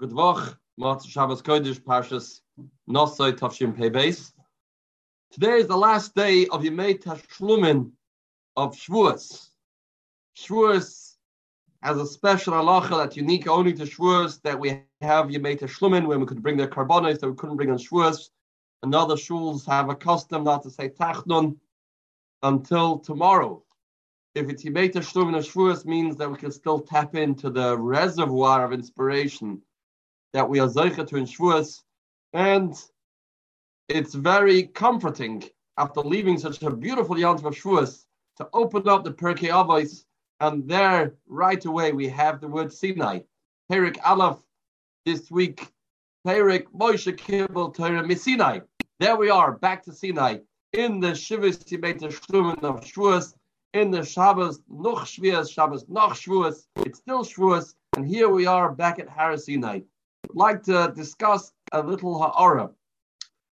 good Mat Shabbos Kodesh Parshas Tavshim Pei Beis. Today is the last day of Yemei Tashlumin of Shavuos. Shavuos has a special halacha that's unique only to Shavuos that we have Yemei Tashlumin when we could bring the korbanos that we couldn't bring on Shavuos. Another shuls have a custom not to say Tachnun until tomorrow. If it's Yemei Tashlumin of Shavuos means that we can still tap into the reservoir of inspiration that we are zeicha to in Shavuos, and it's very comforting after leaving such a beautiful Yom of Shavuos to open up the Pirkei Avos, and there right away we have the word Sinai, Perik Aleph this week, Perik Moshe Kibbel Torah Sinai. There we are, back to Sinai in the Shivas Tibet Shlumen of Shavuos, in the Shabbos Noch Shavuos, Shabbos Noch Shavuos. It's still Shavuos, and here we are back at Har Sinai like to discuss a little ha'ara.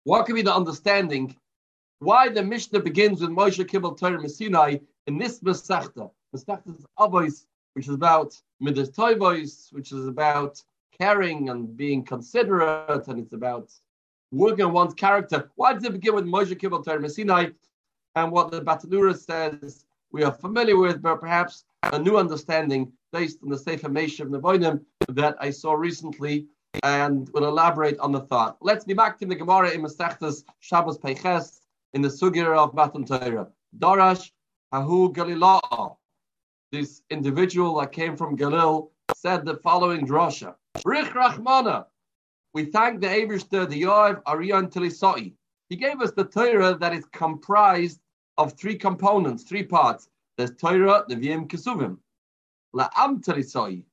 What can be the understanding why the Mishnah begins with Moshe Kibbel Torah Sinai in this Masechta, Masechta's Avos, which is about Midas Toivos, which is about caring and being considerate, and it's about working on one's character. Why does it begin with Moshe Kibbel Torah Sinai? And what the Bartenura says we are familiar with, but perhaps a new understanding based on the Sefer Meshav Nevoinim that I saw recently and will elaborate on the thought. Let's be back to the Gemara in Masechtas Shabbos Peiches in the Sugir of Matan Torah. Darash Hahu Galilah. This individual that came from Galil said the following drasha. Rich Rachmana. We thank the Avishter, the Yoav, Ariyan Tilisai. He gave us the Torah that is comprised of three components, three parts. There's Torah, the Vim Kesuvim. La'am Tilisai.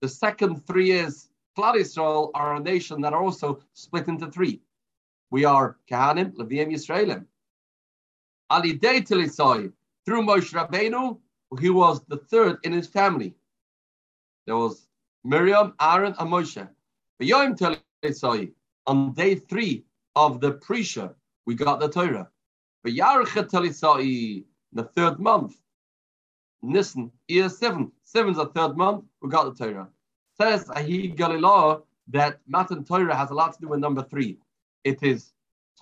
The second three is Klal Yisrael are a nation that are also split into three. We are Kahanim, Leviim, Yisraelim. Ali Tilisai, through Moshe Rabbeinu, he was the third in his family. There was Miriam, Aaron, and Moshe. On day three of the Prisha, we got the Torah. Yarcha Tilisai, the third month, Nisan, year seven. Sivan's the third month, we got the Torah. Says Ahi Galilah that Matan Torah has a lot to do with number three. It is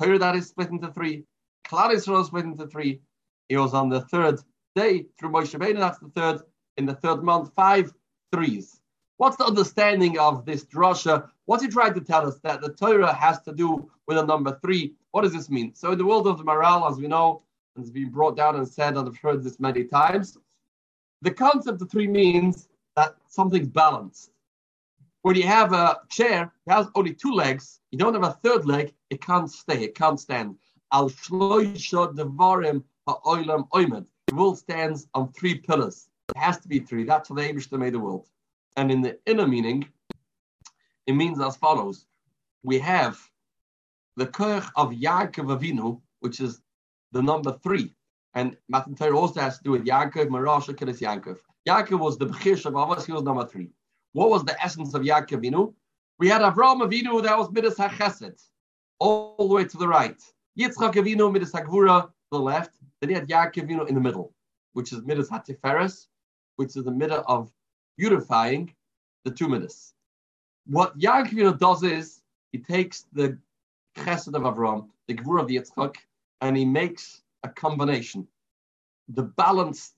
Torah that is split into three, Klal Yisrael split into three. It was on the third day through Moshe Rabbeinu, that's the third, in the third month, five threes. What's the understanding of this drasha? What's he trying to tell us? That the Torah has to do with a number three. What does this mean? So in the world of the Maharal, as we know, and it's been brought down and said, and I've heard this many times, the concept of three means that something's balanced. When you have a chair that has only two legs, you don't have a third leg, it can't stay, it can't stand. Al devarim ha'olam oimed. The world stands on three pillars. It has to be three. That's how the Abishta made the world. And in the inner meaning, it means as follows. We have the Koch of Yaakov Avinu, which is the number three. And Matan Torah also has to do with Yaakov, Marasha, Kedes Yaakov. Yaakov was the Bechir Shabbat, he was number three. What was the essence of Yaakov Avinu? We had Avraham Avinu that was Midas HaChesed, all the way to the right. Yitzchak Avinu, Midas HaGvura, to the left. Then you had Yaakov Avinu in the middle, which is Midas HaTiferes, which is the middle of beautifying the two Midas. What Yaakov Avinu does is, he takes the Chesed of Avraham, the Gvura of Yitzchak, and he makes a combination. The balanced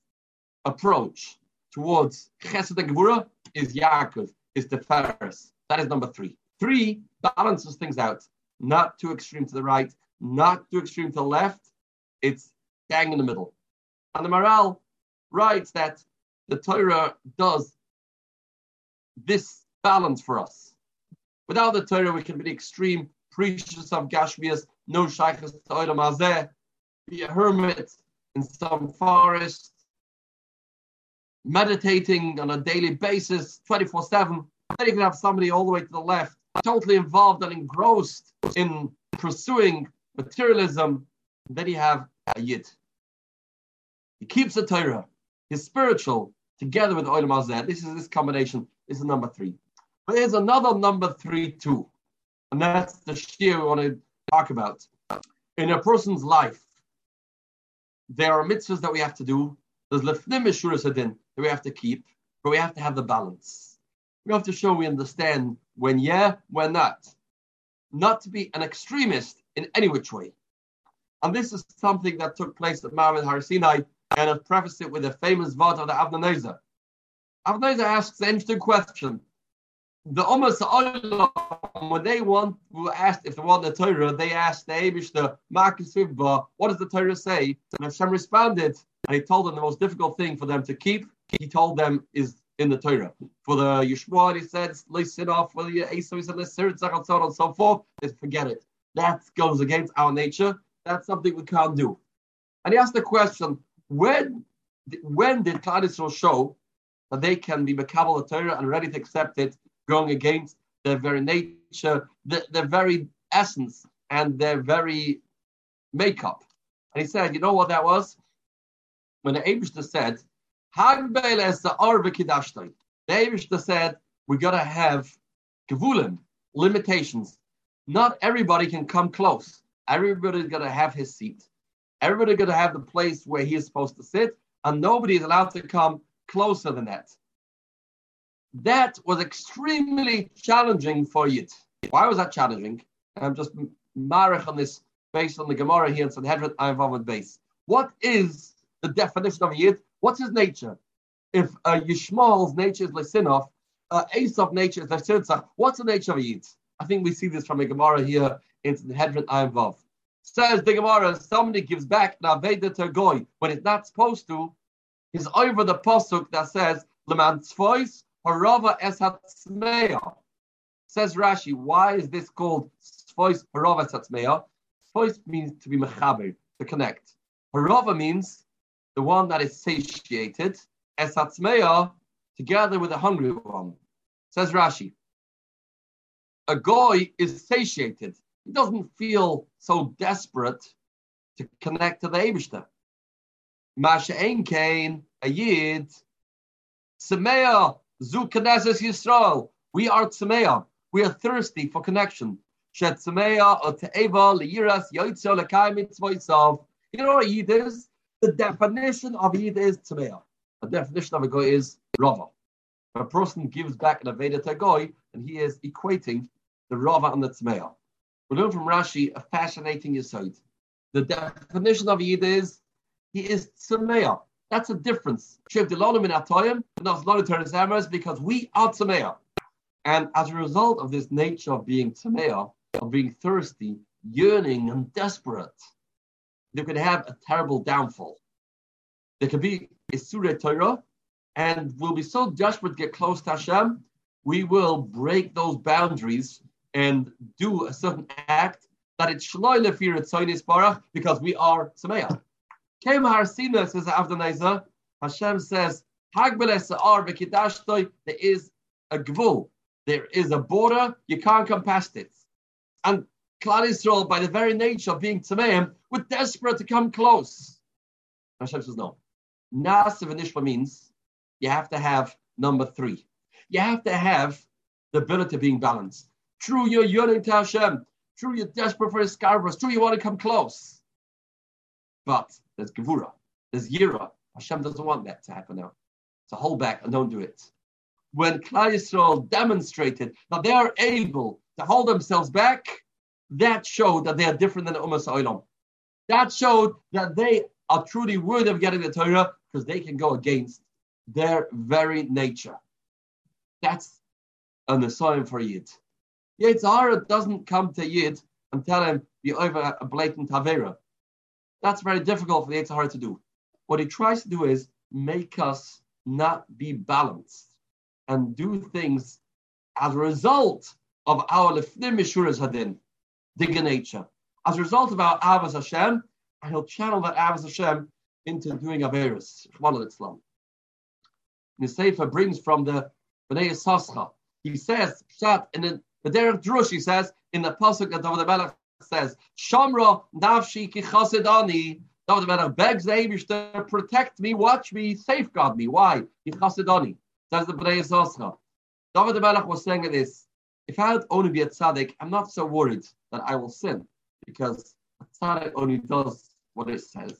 approach towards Chesed and Gvura is Yaakov, is Tiferes. That is number three. Three balances things out, not too extreme to the right, not too extreme to the left. It's bang in the middle. And the Maharal writes that the Torah does this balance for us. Without the Torah, we can be extreme preachers of Gashmias, no shaykhs to Olam Hazeh, be a hermit in some forest, meditating on a daily basis, 24 7. Then you can have somebody all the way to the left, totally involved and engrossed in pursuing materialism. Then you have a Yid. He keeps the Torah. He's spiritual together with Olam Hazeh. This is this combination. This is number three. But there's another number three too. And that's the shir we want to talk about. In a person's life, there are mitzvahs that we have to do. There's lefnim mishuras adin that we have to keep, but we have to have the balance. We have to show we understand when yeah, when not. Not to be an extremist in any which way. And this is something that took place at Marvin Har and I've prefaced it with a famous vod of the. Avnei Nezer asks an interesting question. The Ummah when they want, were asked if they want the Torah, they asked the Abish, the Marcus what does the Torah say? And Hashem responded, and he told them the most difficult thing for them to keep, he told them is in the Torah. For the Yeshua, he said, listen off. For the Esau, he said, listen, and so on and so forth. Just forget it. That goes against our nature. That's something we can't do. And he asked the question, when when did Klal Yisrael show that they can be Makabal Torah and ready to accept it, going against their very nature, the, their very essence, and their very makeup? And he said, you know what that was? When the Abishta said, the Abishta said, we got to have gevulim, limitations. Not everybody can come close. Everybody's going to have his seat. Everybody's going to have the place where he is supposed to sit, and nobody is allowed to come closer than that. That was extremely challenging for Yid. Why was that challenging? I'm just marich on this based on the Gemara here in Sanhedrin Ayavamad base. What is the definition of Yid? What's his nature? If uh, Yishmael's nature is Lesinov, uh, Esav's nature is Lesirtzach, what's the nature of a Yid? I think we see this from a Gemara here in Sanhedrin Ayavav. Says the Gemara, somebody gives back an Aveda to Goy when it's not supposed to, he's over the Pasuk that says, Leman Tzvois, Harava Esatzmeya. Says Rashi, why is this called Tzvois Harava Esatzmeya? Tzvois means to be mechaber, to connect. Harava means the one that is satiated, Esatzmeya, together with the hungry one. Says Rashi, a goy is satiated. He doesn't feel so desperate to connect to the Abishta. Masha Ein Kain, a Yid, Tzemeya, Zu Knesses Yisrael. We are Tzemeya. We are thirsty for connection. Shet Tzemeya, Ote'eva, Le'iras, Yoitzo, Lekai Mitzvoisav. You know what a Yid is? The definition of Yid is Tzemeya. The definition of a Goy is Rava. a person gives back an Aveda to a Goy, and he is equating the Rava and the Tzemeya. We learn from Rashi a fascinating aside. The definition of Yid is he is Tzemeya. That's a difference. Because we are Tzemeya. And as a result of this nature of being Tzemeya, of being thirsty, yearning, and desperate, they could have a terrible downfall. There could be a Surah Torah, and we'll be so desperate to get close to Hashem, we will break those boundaries and do a certain act that it's shloi lefir etzoinis barach because we are sameach. Kem harsina says Avnei Nezer. Hashem says hagbele sa'ar v'kidashtoi. There is a gvul. There is a border. You can't come past it. And Klal Yisrael, by the very nature of being tzameim, were desperate to come close. Hashem says no. Nasiv and means you have to have number three. You have to have the ability of being balanced. True, you're yearning to Hashem. True, you're desperate for His. True, you want to come close. But there's Gevura, there's Yira. Hashem doesn't want that to happen now. So hold back and don't do it. When Klal Yisrael demonstrated that they are able to hold themselves back, that showed that they are different than the Ummah Sa'ilam. That showed that they are truly worthy of getting the Torah because they can go against their very nature. That's an assignment for Yid. Yitzhara doesn't come to Yid and tell him you're over a blatant Tavera. That's very difficult for the Yitzhara to do. What he tries to do is make us not be balanced and do things as a result of our Lefnim Mishuras Hadin, Digga nature. As a result of our Avas Hashem, and he'll channel that Avas Hashem into doing Averis, Shmana Islam. Sefer brings from the Bnei Yisoscha. He says, Shat, in the the Derek He says in the pasuk that David Melech says, "Shamra nafshi ki chasidani." David Melech begs the Abish to protect me, watch me, safeguard me. Why? Ki chasidani. Says the Bnei Yisoscha. David Melech was saying this: If I would only be a tzaddik, I'm not so worried that I will sin because a tzaddik only does what it says,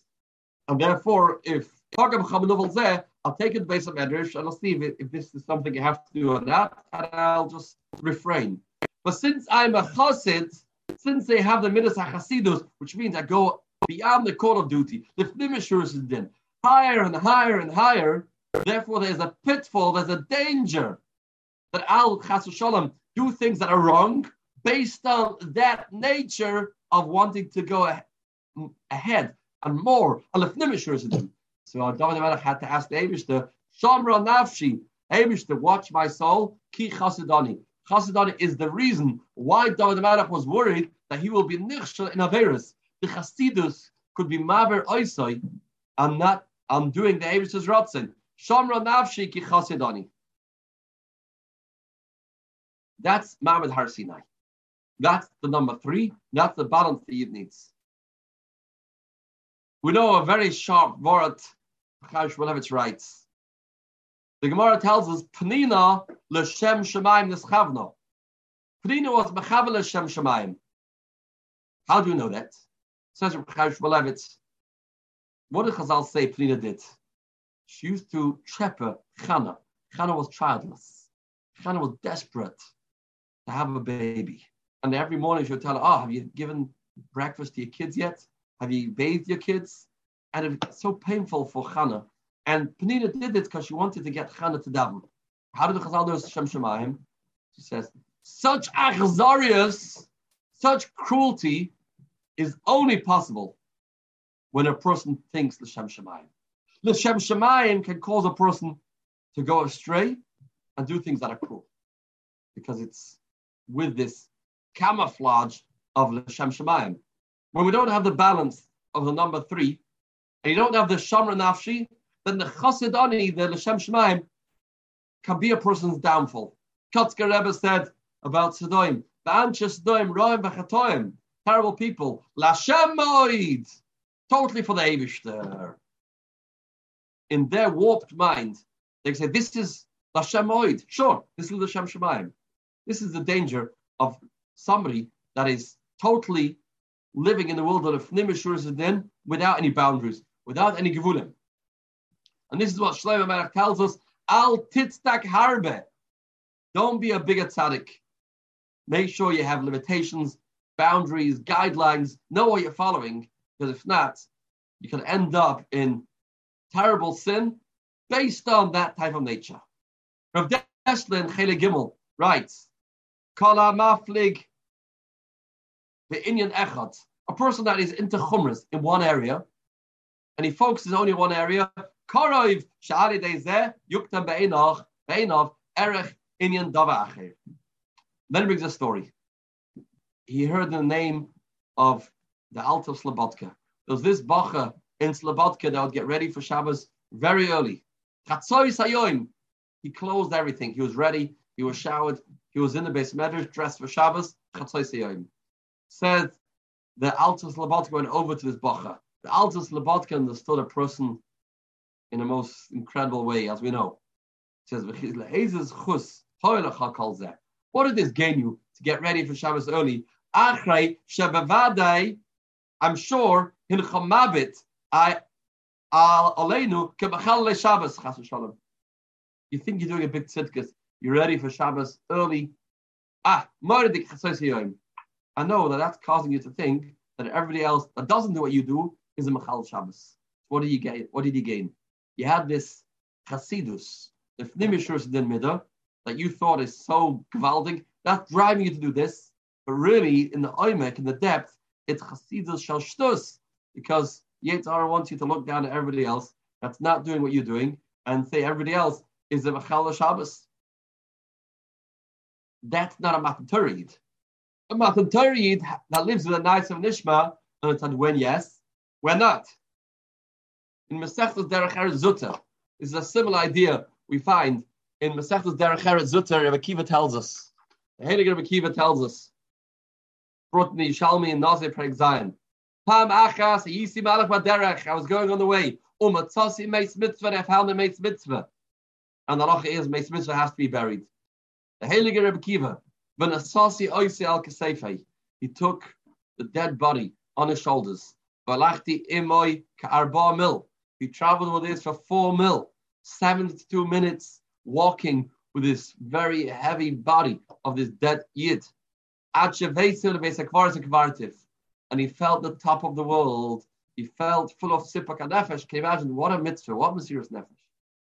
and therefore, if I'll take it based on Medrash and I'll see if, if this is something you have to do or not, and I'll just refrain. But since I'm a chassid, since they have the midas hachasidus, which means I go beyond the call of duty, the flimishurus is din, higher and higher and higher, therefore there's a pitfall, there's a danger that I'll shalom do things that are wrong based on that nature of wanting to go ahead and more. So David had to ask the Abishter, Shamra Nafshi, Abishter, watch my soul, Ki Chasidani. Chasidani is the reason why David Melech was worried that he will be nichshel in Averis. The Chasidus could be Maver Oisai and not I'm doing the Abishter's Ratzin. Shamra Nafshi Ki Chasidani. That's Mamad Har Sinai. That's the number three. That's the balance the Yid needs. We know a very sharp word Chaim Shmulevitz writes. The Gemara tells us, Penina l'shem shemayim nischavna. Penina was mechavel l'shem shemayim. How do you know that? Says Chaim Shmulevitz. What did Chazal say Penina did? She used to cheper Chana. Chana was childless. Chana was desperate to have a baby. And every morning she would tell her, oh, have you given breakfast to your kids yet? Have you bathed your kids? and it's so painful for Chana. And Penina did it because she wanted to get Chana to daven. How did the Chazal do Shem Shemayim? She says, such achzarius, such cruelty is only possible when a person thinks L'Shem Shemayim. L'Shem Shemayim can cause a person to go astray and do things that are cruel because it's with this camouflage of L'Shem Shemayim. When we don't have the balance of the number three, and you don't have the Shamra Nafshi, then the Chasidani, the L'Shem Shemaim, can be a person's downfall. Kotzker Rebbe said about Sedoim, terrible people, L'Shem Moid, totally for the Eibishter. In their warped mind, they say, this is L'Shem Moid. Sure, this is L'Shem Shemaim. This is the danger of somebody that is totally living in the world of Nimishur Zedin without any boundaries without any gevulim. And this is what Shlomo Melech tells us: Al titzdak harbe. Don't be a bigger tzaddik. Make sure you have limitations, boundaries, guidelines. Know what you're following, because if not, you can end up in terrible sin based on that type of nature. Rav Dessler Chele Gimel writes, Kala maflig the Indian echad, a person that is into chumras in one area, and he focuses only one area. Korov shari dezeh yuktam be'enach be'enav erech inyan dava acher. Then he brings a story. He heard the name of the Alta Slobodka. There was this bacha in Slobodka that would get ready for Shabbos very early. He closed everything. He was ready. He was showered. He was in the base dressed for Shabbos. Said the Alta Slobodka went over to this bacha. The Alta Slobodka understood a person in the most incredible way, as we know. It says, What did this gain you to get ready for Shabbos early? I'm sure, Hilchamabit, I Aleinu, Kebachal Shabbos, You think you're doing a big tzidkas, you're ready for Shabbos early. Ah, I know that that's causing you to think that everybody else that doesn't do what you do is a Machal Shabbos. What did you gain? What did you gain? You had this Chasidus, the Fnimishus Din Midah, that you thought is so gewaldig, that's driving you to do this. But really, in the Oimek, in the depth, it's Chasidus Shashtus, because Yetzara wants you to look down at everybody else that's not doing what you're doing and say everybody else is a Machal Shabbos. That's not a Matan A Matan that lives with the nights of Nishma, and it's when yes, we're not. In Masechtas Derech Eretz this is a similar idea we find in Masechtas Derech Eretz Zutter. Rabbi Kiva tells us. The Heilige Rabbi Kiva tells us. Brought in the Yerushalmi and Nazir Perek Zion. Pam achas yisi malach baderech. I was going on the way. Umatzasi meis mitzvah. I found a meis mitzvah. And the halacha is meis mitzvah has to be buried. The Heilige Rabbi Kiva. When asasi oisi al kasefei. He took the dead body on his shoulders Valachti imoy ka'arba mil. He traveled with this for four mil. 72 minutes walking with this very heavy body of this dead Yid. And he felt the top of the world. He felt full of sipak nefesh. Can you imagine what a mitzvah, what mysterious nefesh?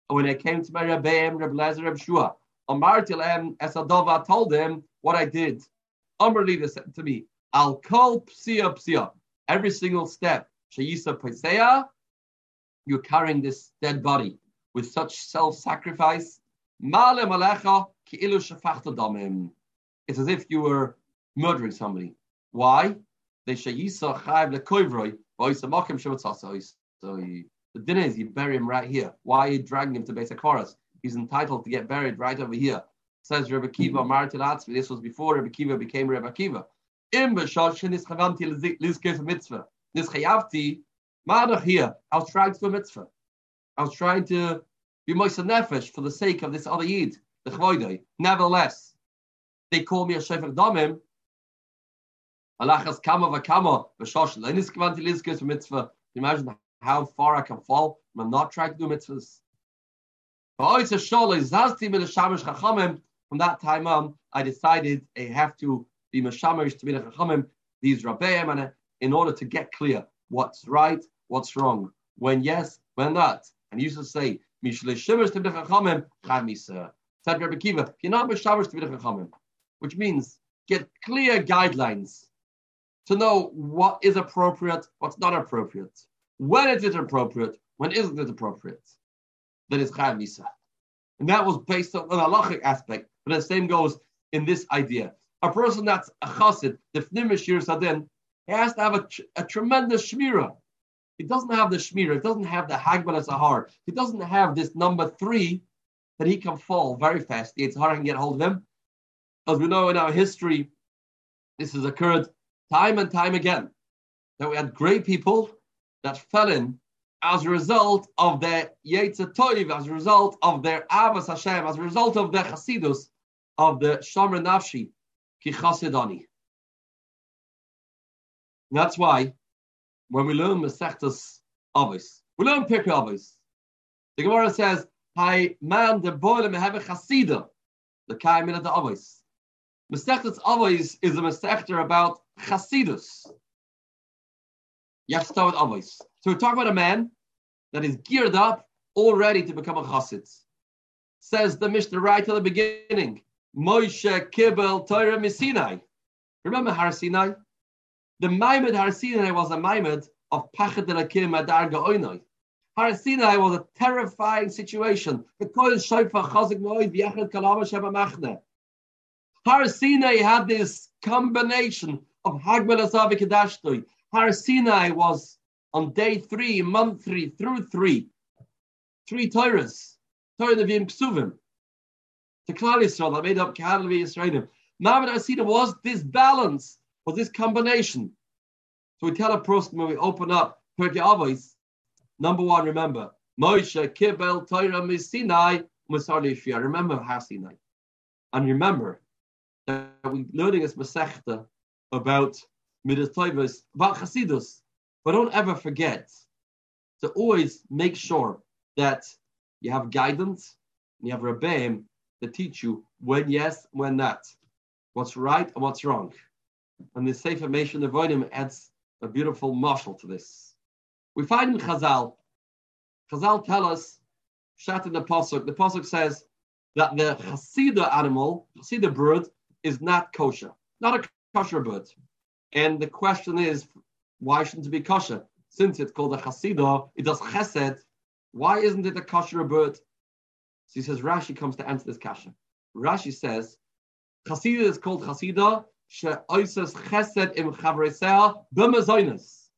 And when I came to my Rebbeim, Reb Lezer, Reb Shua, Amartilem Esadova told him what I did. Amrli said to me, I'll call psia psia. Every single step, Shayisa Paisea, you're carrying this dead body with such self-sacrifice. It's as if you were murdering somebody. Why? They sheyisa chayv lekoyvroi. So the dinner is you bury him right here. Why are you dragging him to Beis HaKoras? He's entitled to get buried right over here. Says Rebbe Kiva, hmm. Martin This was before Rebbe Kiva became Rebbe Kiva. Im b'shoshin is chavanti lizkes mitzvah. This chayavti, madach here. I was trying to do a mitzvah. I was trying to be moisa nefesh for the sake of this other yid, the chvoidei. Nevertheless, they call me a shefer damim. Alachas kama v'kama b'shoshin. Lenis chavanti lizkes mitzvah. Imagine how far I can fall when I'm not trying to do mitzvahs. From that time on, I decided I have to be mashamish to be the chachamim, these rabbeim, and uh, in order to get clear what's right, what's wrong, when yes, when not. And he used to say, Mishle shimish to be the chachamim. Said Rabbi Kiva, you're not to be the chachamim, which means get clear guidelines to know what is appropriate, what's not appropriate. When is it appropriate? When isn't it appropriate? That is chad misa. And that was based on an halachic aspect, but the same goes in this idea a person that's a chassid, the fnimishir sadin, he has to have a, a tremendous shmira. He doesn't have the shmira, he doesn't have the hagbalas sahar, he doesn't have this number three that he can fall very fast. It's hard to get hold of him. As we know in our history, this has occurred time and time again. That we had great people that fell in as a result of their Yetzer Toiv, as a result of their Avas Hashem, as a result of their Chasidus, of the Shomer Nafshi, ki chasidani. That's why when we learn Masechtas Avos, we learn Pirkei Avos. The Gemara says, "Hi man, the boy me have a chasida, the kaimin of the Avos." Masechtas Avos is a Masechta about chasidus. You have to start with Avos. So we talk about a man that is geared up, all ready to become a chassid. Says the Mishnah right at the beginning. Moshe Kibbel Torah Misinai. Remember Har Sinai? The Maimed Har Sinai was a Maimed of Pachad Elakim Adar Ga'oinoi. Har Sinai was a terrifying situation. The Koil Shaifa Chazik Moed Yechad Kalama Sheba Machne. Har Sinai had this combination of Hagbel Asavi Kedashtoi. Har Sinai was on day three, month three, through three, three Torahs, Torah Nevim Ksuvim the Klal Yisrael that made up Kahal Yisraelim. Ma'amad Asida was this balance, was this combination. So we tell a person when we open up Pirkei Avos, number one, remember, Moshe Kibel Torah Misinai Musar Shia. Remember Hasinai. And remember that we're learning this Masechta about Midas Toivas, about Chasidus. But don't ever forget to always make sure that you have guidance, and you have Rebbeim that teach you when yes, when not, what's right and what's wrong. And the Sefer Meshon Avodim adds a beautiful marshal to this. We find in Chazal, Chazal tell us, shat in the Pasuk, the Pasuk says that the Hasidah animal, Hasidah bird, is not kosher, not a kosher bird. And the question is, why shouldn't it be kosher? Since it's called a Hasidah, it does chesed, why isn't it a kosher bird? So he says Rashi comes to answer this question. Rashi says Chasida is called Chasida she'oises chesed im chavresea b'mazoinus.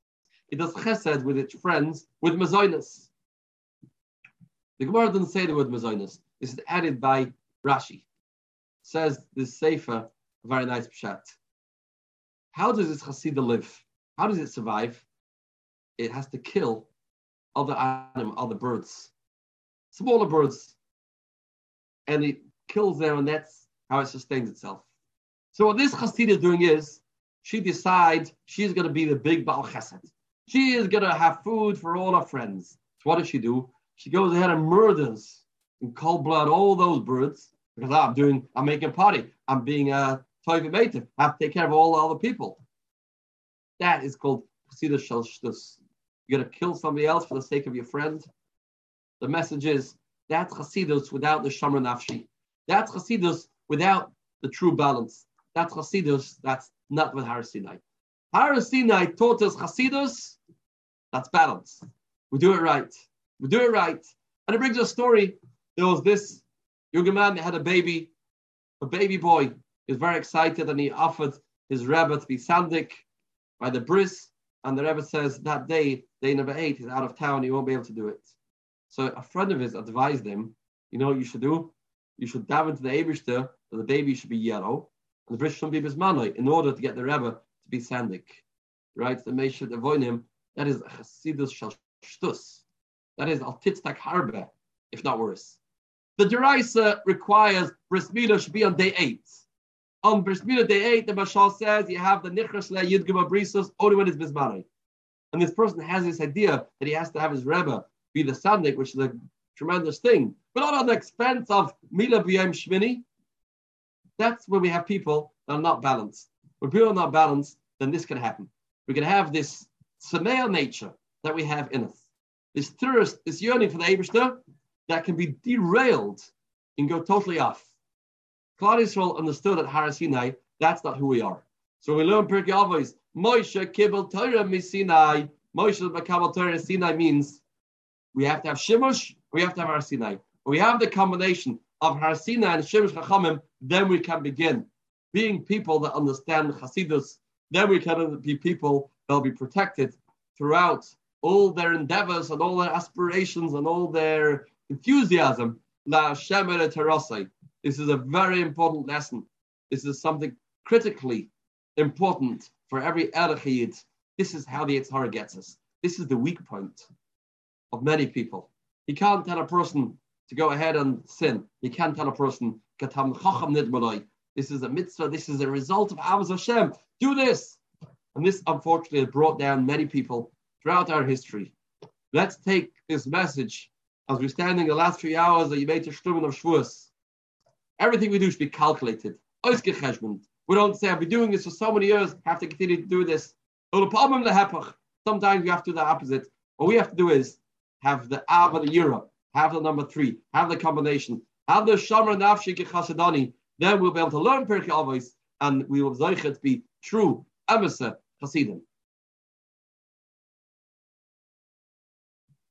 It does chesed with its friends with mazoinus. The Gemara doesn't say the word mazoinus. This is added by Rashi. Says this Sefer, very nice pshat. How does this Chasida live? How does it survive? It has to kill other animals, other birds, smaller birds, and it kills them, and that's how it sustains itself. So what this chassid is doing is she decides she's going to be the big Baal Chesed. She is going to have food for all her friends. So what does she do? she goes ahead and murders in cold blood all those birds because ah, I'm doing, I'm making a party, I'm being a toiv mate, I have to take care of all the other people. That is called Chasidus Shalshtus. You're going to kill somebody else for the sake of your friend. The message is that's Chasidus without the Shamar Nafshi. That's Chasidus without the true balance. That's Chasidus, that's not with Har Sinai. Har Sinai taught us Chasidus, that's balance. We do it right. We do it right. And it brings a story. There was this young man that had a baby, a baby boy. He was very excited and he offered his Rebbe to be sandik by the bris. And the Rebbe says that day, day number eight, he's out of town, he won't be able to do it. So a friend of his advised him, you know what you should do? You should dive into the Abishter that the baby should be yellow and the bris should be bismanoi in order to get the Rebbe to be sandik. Right? The Meisha avoid him. That is chasidus shtus. That is al titztak harbe, if not worse. The Deraisa requires bris should be on day eight. On bris day eight, the Mashal says you have the nichras le yidgama brisus only when it's bismanoi. And this person has this idea that he has to have his Rebbe be the sandik, which is a tremendous thing, but not on the expense of Mila B'Yom Shmini. That's when we have people that are not balanced. When people are not balanced, then this can happen. We can have this Samea nature that we have in us. This thirst, this yearning for the Abishter that can be derailed and go totally off. Klal Yisrael understood at Har Sinai, that's not who we are. So we learn Pirkei Avos, Moshe Kibbel Torah Sinai. Moshe Makabel Torah Sinai means we have to have Shimush, we have to have Har Sinai. When we have the combination of Har Sinai and Shimush Chachamim, then we can begin being people that understand Hasidus. Then we can be people that will be protected throughout all their endeavors and all their aspirations and all their enthusiasm. La Terasai. This is a very important lesson. This is something critically important for every Erechid. This is how the Yitzhara gets us. This is the weak point of many people. He can't tell a person to go ahead and sin. He can't tell a person, this is a mitzvah, this is a result of Avos Hashem. Do this. And this, unfortunately, has brought down many people throughout our history. Let's take this message as we're standing the last three hours that you made Shlumen of Shavuos. Everything we do should be calculated. We don't say, I've been doing this for so many years, have to continue to do this. Sometimes we have to do the opposite. What we have to do is have the Av of the Euro, have the number three, have the combination, have the Shamra Nafshi Chasidani, then we'll be able to learn Pirkei Avos and we will be true Emesa Hasidim.